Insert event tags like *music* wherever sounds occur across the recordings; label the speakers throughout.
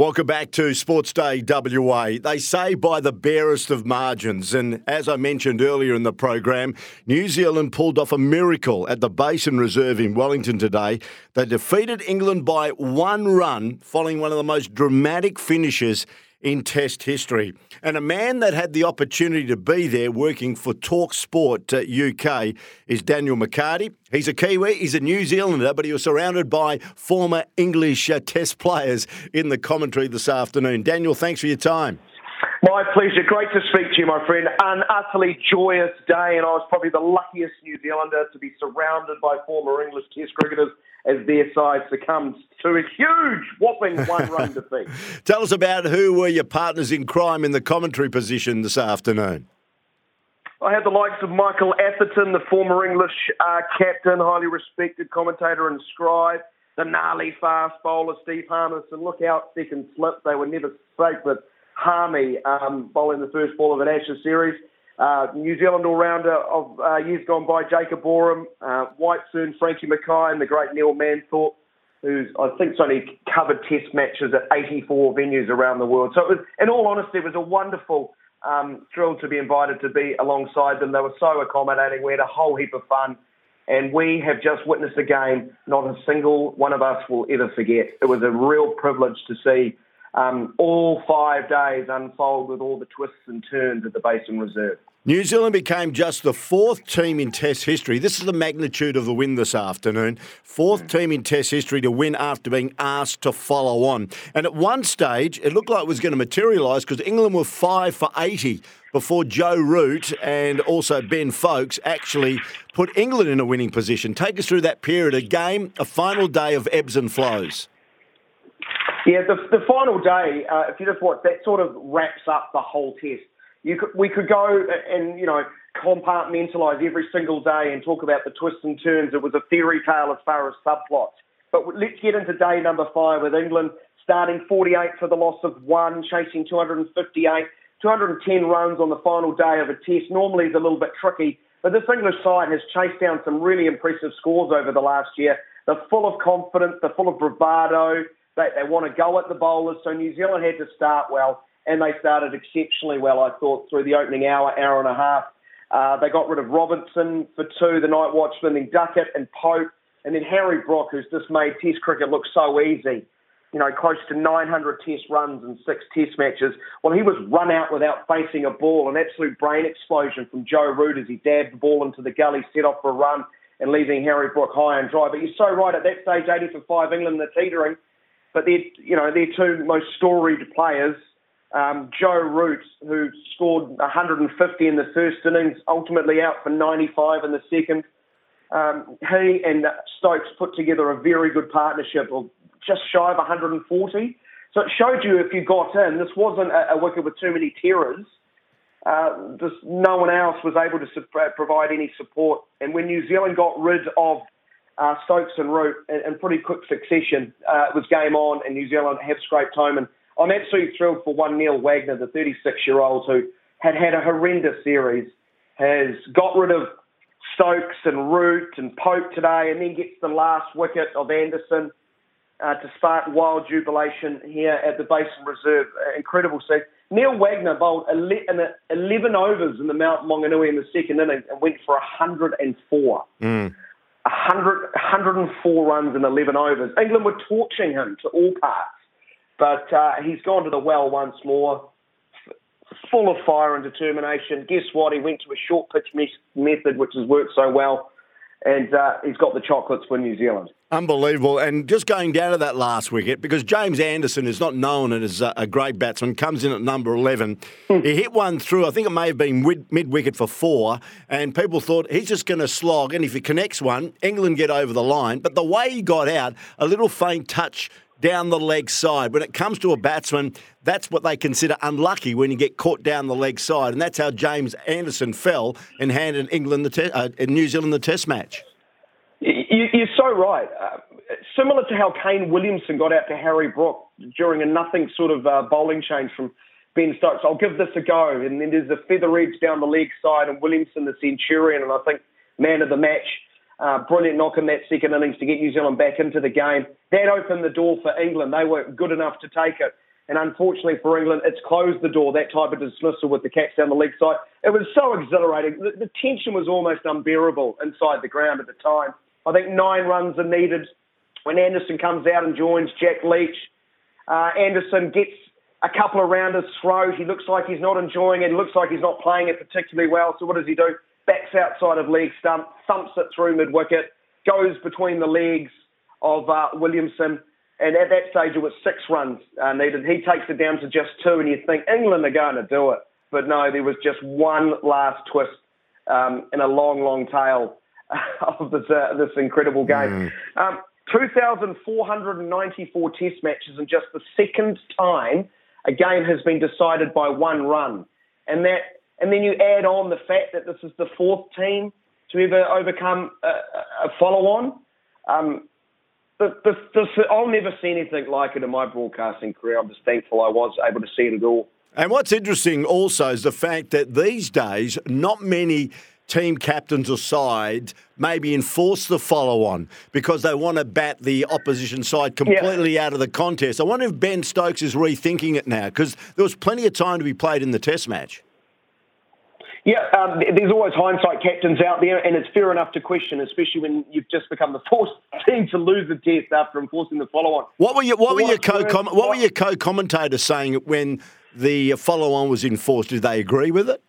Speaker 1: Welcome back to Sports Day WA. They say by the barest of margins. And as I mentioned earlier in the program, New Zealand pulled off a miracle at the Basin Reserve in Wellington today. They defeated England by one run following one of the most dramatic finishes in Test history. And a man that had the opportunity to be there working for Talk Sport UK is Daniel McCarty. He's a Kiwi, he's a New Zealander, but he was surrounded by former English uh, Test players in the commentary this afternoon. Daniel, thanks for your time.
Speaker 2: My pleasure. Great to speak to you, my friend. An utterly joyous day, and I was probably the luckiest New Zealander to be surrounded by former English Test cricketers as their side succumbs to a huge, whopping one-run *laughs* defeat.
Speaker 1: Tell us about who were your partners in crime in the commentary position this afternoon.
Speaker 2: I had the likes of Michael Atherton, the former English uh, captain, highly respected commentator and scribe, the gnarly fast bowler Steve Harmison, and look out second slip. They were never safe with Harmy um, bowling the first ball of an Ashes series. Uh, New Zealand all-rounder of uh, years gone by, Jacob Oram, uh, White soon, Frankie Mackay, and the great Neil Manthorpe, who's I think's only covered Test matches at 84 venues around the world. So it was, in all honesty, it was a wonderful um, thrill to be invited to be alongside them. They were so accommodating. We had a whole heap of fun. And we have just witnessed a game not a single one of us will ever forget. It was a real privilege to see um, all five days unfold with all the twists and turns at the Basin Reserve.
Speaker 1: New Zealand became just the fourth team in Test history. This is the magnitude of the win this afternoon. Fourth team in Test history to win after being asked to follow on. And at one stage, it looked like it was going to materialise because England were five for 80 before Joe Root and also Ben Foakes actually put England in a winning position. Take us through that period, a game, a final day of ebbs and flows.
Speaker 2: Yeah, the, the final day, uh, if you just watch, that sort of wraps up the whole test. You could, we could go and, you know, compartmentalise every single day and talk about the twists and turns. It was a fairy tale as far as subplots. But let's get into day number five with England starting 48 for the loss of one, chasing 258, 210 runs on the final day of a test. Normally it's a little bit tricky, but this English side has chased down some really impressive scores over the last year. They're full of confidence, they're full of bravado. They, they want to go at the bowlers. So New Zealand had to start well, and they started exceptionally well, I thought, through the opening hour, hour and a half. Uh, they got rid of Robinson for two, the night watchman, then Duckett and Pope, and then Harry Brook, who's just made Test cricket look so easy. You know, close to 900 Test runs and six Test matches. Well, he was run out without facing a ball, an absolute brain explosion from Joe Root as he dabbed the ball into the gully, set off for a run, and leaving Harry Brook high and dry. But you're so right, at that stage, 80 for 5, England, they're teetering. But they're, you know, they're two most storied players. Um, Joe Root, who scored 150 in the first innings, ultimately out for 95 in the second. Um, he and Stokes put together a very good partnership of just shy of 140. So it showed you if you got in, this wasn't a, a wicket with too many terrors. Uh, just no one else was able to su- provide any support. And when New Zealand got rid of uh, Stokes and Root in, in pretty quick succession. Uh, it was game on, and New Zealand have scraped home. And I'm absolutely thrilled for one Neil Wagner, the 36 year old who had had a horrendous series, has got rid of Stokes and Root and Pope today, and then gets the last wicket of Anderson uh, to spark wild jubilation here at the Basin Reserve. Uh, incredible scene. Neil Wagner bowled 11 overs in the Mount Maunganui in the second inning and went for 104.
Speaker 1: Mm.
Speaker 2: 100, 104 runs in 11 overs. England were torching him to all parts, but uh, he's gone to the well once more, full of fire and determination. Guess what? He went to a short pitch me- method, which has worked so well and uh, he's got the chocolates for New Zealand.
Speaker 1: Unbelievable. And just going down to that last wicket, because James Anderson is not known as a great batsman, comes in at number 11. Mm. He hit one through, I think it may have been mid wicket for four, and people thought he's just going to slog, and if he connects one, England get over the line. But the way he got out, a little faint touch down the leg side. When it comes to a batsman, that's what they consider unlucky when you get caught down the leg side, and that's how James Anderson fell and handed England the te- uh, New Zealand the Test match.
Speaker 2: You're so right. Uh, similar to how Kane Williamson got out to Harry Brook during a nothing sort of uh, bowling change from Ben Stokes. I'll give this a go, and then there's a feather edge down the leg side, and Williamson the Centurion, and I think man of the match. Uh, brilliant knock in that second innings to get New Zealand back into the game. That opened the door for England. They were good enough to take it. And unfortunately for England, it's closed the door, that type of dismissal with the cats down the leg side. It was so exhilarating. The, the tension was almost unbearable inside the ground at the time. I think nine runs are needed when Anderson comes out and joins Jack Leach. Uh, Anderson gets a couple around his throat. He looks like he's not enjoying it. He looks like he's not playing it particularly well. So what does he do? Backs outside of leg stump, thumps it through mid wicket, goes between the legs of uh, Williamson. And at that stage, it was six runs uh, needed. He takes it down to just two, and you think England are going to do it. But no, there was just one last twist um, in a long, long tail *laughs* of this, uh, this incredible game. Mm. Um, 2,494 test matches, and just the second time a game has been decided by one run. And that and then you add on the fact that this is the fourth team to ever overcome a, a follow-on. Um, the, the, the, I'll never see anything like it in my broadcasting career. I'm just thankful I was able to see it at all.
Speaker 1: And what's interesting also is the fact that these days, not many team captains aside maybe enforce the follow on because they want to bat the opposition side completely yeah. out of the contest. I wonder if Ben Stokes is rethinking it now because there was plenty of time to be played in the test match.
Speaker 2: Yeah, um, there's always hindsight captains out there, and it's fair enough to question, especially when you've just become the fourth *laughs* team to lose the test after enforcing the follow-on.
Speaker 1: What were your What were your co What were your co-commentators saying when the follow-on was enforced? Did they agree with it?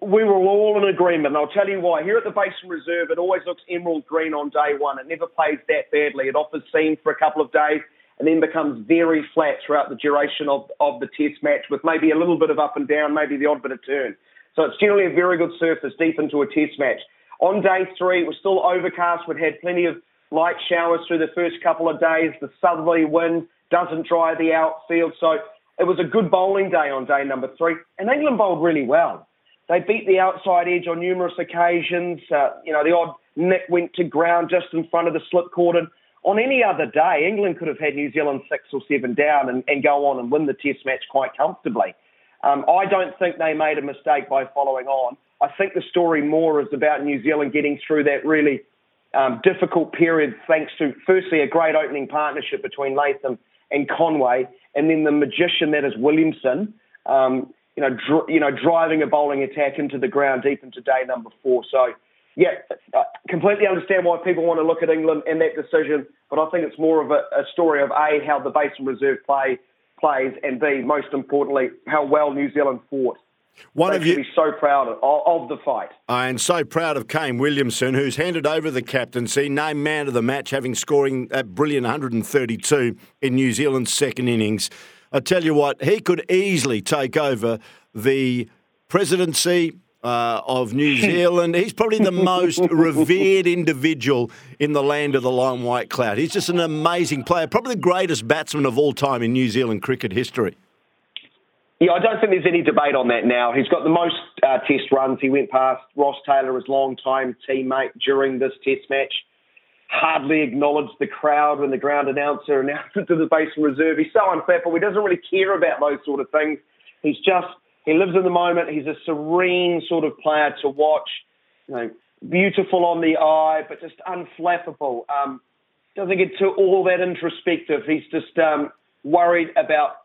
Speaker 2: We were all in agreement, and I'll tell you why. Here at the Basin Reserve, it always looks emerald green on day one. It never plays that badly. It offers seam for a couple of days and then becomes very flat throughout the duration of, of the test match with maybe a little bit of up and down, maybe the odd bit of turn. So it's generally a very good surface deep into a test match. On day three, it was still overcast. We'd had plenty of light showers through the first couple of days. The southerly wind doesn't dry the outfield. So it was a good bowling day on day number three. And England bowled really well. They beat the outside edge on numerous occasions. Uh, you know, the odd nick went to ground just in front of the slip cordon. On any other day, England could have had New Zealand six or seven down and, and go on and win the test match quite comfortably. Um, I don't think they made a mistake by following on. I think the story more is about New Zealand getting through that really um, difficult period, thanks to firstly a great opening partnership between Latham and Conway, and then the magician that is Williamson. Um, you know, dr- you know, driving a bowling attack into the ground deep into day number four. So, yeah, I completely understand why people want to look at England and that decision, but I think it's more of a, a story of a how the Basin Reserve play plays, and B, most importantly, how well New Zealand fought. One they of you be so proud of, of, the fight.
Speaker 1: And so proud of Kane Williamson, who's handed over the captaincy, named man of the match, having scoring that brilliant 132 in New Zealand's second innings. I tell you what, he could easily take over the presidency uh, of New *laughs* Zealand. He's probably the most *laughs* revered individual in the land of the lone white cloud. He's just an amazing player, probably the greatest batsman of all time in New Zealand cricket history.
Speaker 2: Yeah, I don't think there's any debate on that now. He's got the most uh, test runs. He went past Ross Taylor, his long-time teammate, during this test match. Hardly acknowledged the crowd when the ground announcer *laughs* announced it to the Basin Reserve. He's so unflappable. He doesn't really care about those sort of things. He's just he lives in the moment. He's a serene sort of player to watch. You know, beautiful on the eye, but just unflappable. Um, doesn't get to all that introspective. He's just um, worried about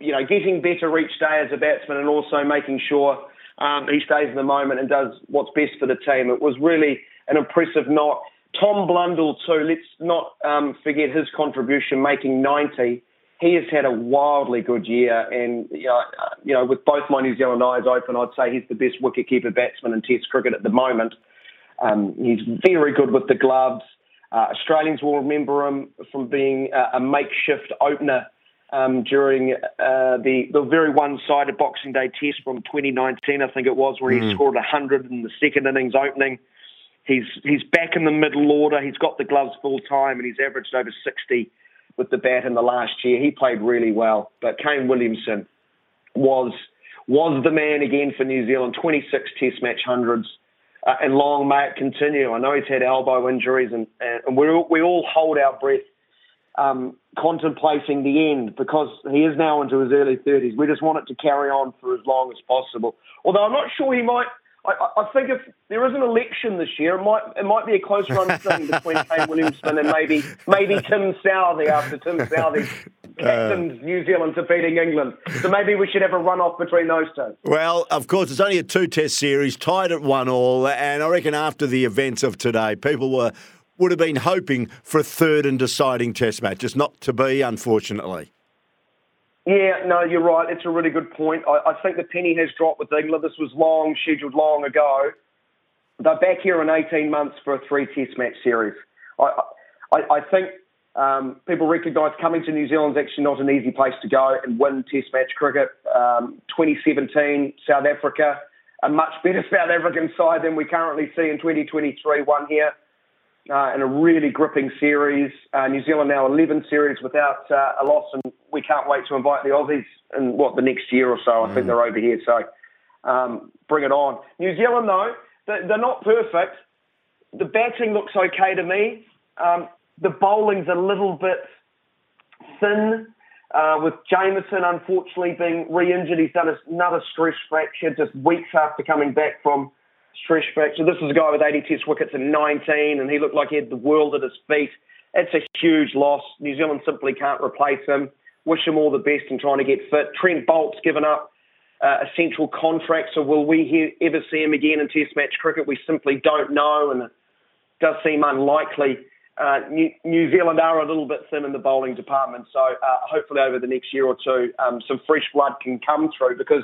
Speaker 2: you know getting better each day as a batsman and also making sure um, he stays in the moment and does what's best for the team. It was really an impressive knock. Tom Blundell too. Let's not um, forget his contribution, making 90 he has had a wildly good year, and you know, you know, with both my New Zealand eyes open, I'd say he's the best wicketkeeper batsman in Test cricket at the moment. Um, he's very good with the gloves. Uh, Australians will remember him from being a, a makeshift opener um, during uh, the, the very one-sided Boxing Day Test from 2019, I think it was, where mm. he scored 100 in the second innings opening. He's he's back in the middle order. He's got the gloves full time, and he's averaged over 60 with the bat in the last year. He played really well, but Kane Williamson was was the man again for New Zealand. 26 Test match hundreds, uh, and long may it continue. I know he's had elbow injuries, and, and we we all hold our breath um, contemplating the end because he is now into his early 30s. We just want it to carry on for as long as possible. Although I'm not sure he might. I, I think if there is an election this year, it might it might be a close run *laughs* thing between Kane Williamson and maybe maybe Tim Southee after Tim Southee captained *laughs* uh, New Zealand defeating England. So maybe we should have a run off between those two.
Speaker 1: Well, of course, it's only a two test series, tied at one all, and I reckon after the events of today, people were would have been hoping for a third and deciding test match. It's not to be, unfortunately.
Speaker 2: Yeah, no, you're right. It's a really good point. I, I think the penny has dropped with England. This was long, scheduled long ago. They're back here in 18 months for a three test match series. I, I, I think um, people recognise coming to New Zealand is actually not an easy place to go and win test match cricket. Um, 2017, South Africa, a much better *laughs* South African side than we currently see in 2023, one here uh, in a really gripping series. Uh, New Zealand now 11 series without uh, a loss, and we can't wait to invite the Aussies in what the next year or so. I mm. think they're over here, so um, bring it on. New Zealand though, they're not perfect. The batting looks okay to me. Um, the bowling's a little bit thin. Uh, with Jamieson unfortunately being re-injured, he's done another stress fracture just weeks after coming back from stress fracture. This is a guy with 80 test wickets in 19, and he looked like he had the world at his feet. It's a huge loss. New Zealand simply can't replace him. Wish him all the best in trying to get fit. Trent Boult's given up uh, a central contract, so will we hear, ever see him again in Test match cricket? We simply don't know, and it does seem unlikely. Uh, New, New, Zealand are a little bit thin in the bowling department, so uh, hopefully over the next year or two, um, some fresh blood can come through because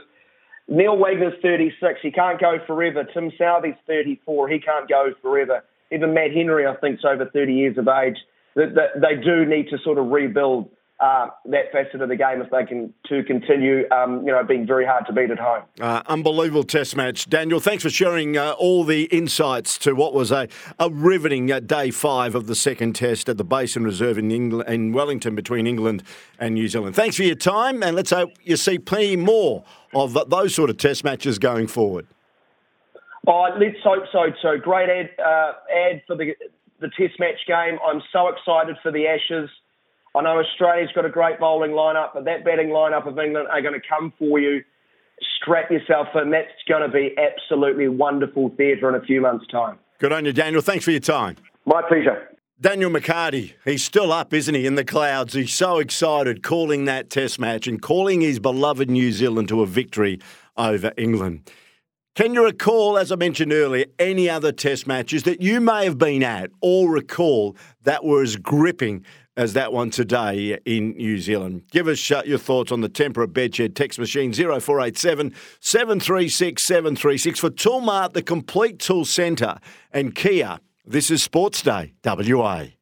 Speaker 2: Neil Wagner's 36. He can't go forever. Tim Southee's 34. He can't go forever. Even Matt Henry, I think, is over 30 years of age. That, they do need to sort of rebuild uh, that facet of the game if they can to continue, um, you know, being very hard to beat at home.
Speaker 1: Uh, unbelievable test match, Daniel. Thanks for sharing uh, all the insights to what was a, a riveting uh, day five of the second test at the Basin Reserve in England, in Wellington between England and New Zealand. Thanks for your time, and let's hope you see plenty more of those sort of test matches going forward?
Speaker 2: Oh, let's hope so too. Great ad, uh, ad for the the Test match game. I'm so excited for the Ashes. I know Australia's got a great bowling lineup, but that batting lineup of England are going to come for you. Strap yourself in. That's going to be absolutely wonderful theatre in a few months' time.
Speaker 1: Good on you, Daniel. Thanks for your time.
Speaker 2: My pleasure.
Speaker 1: Daniel McCarty, he's still up, isn't he, in the clouds? He's so excited calling that test match and calling his beloved New Zealand to a victory over England. Can you recall, as I mentioned earlier, any other test matches that you may have been at or recall that were as gripping as that one today in New Zealand? Give us uh, your thoughts on the Tempera Bedshed text machine 0487 736 736 for Toolmart, the complete tool centre, and Kia. This is Sports Day, WA.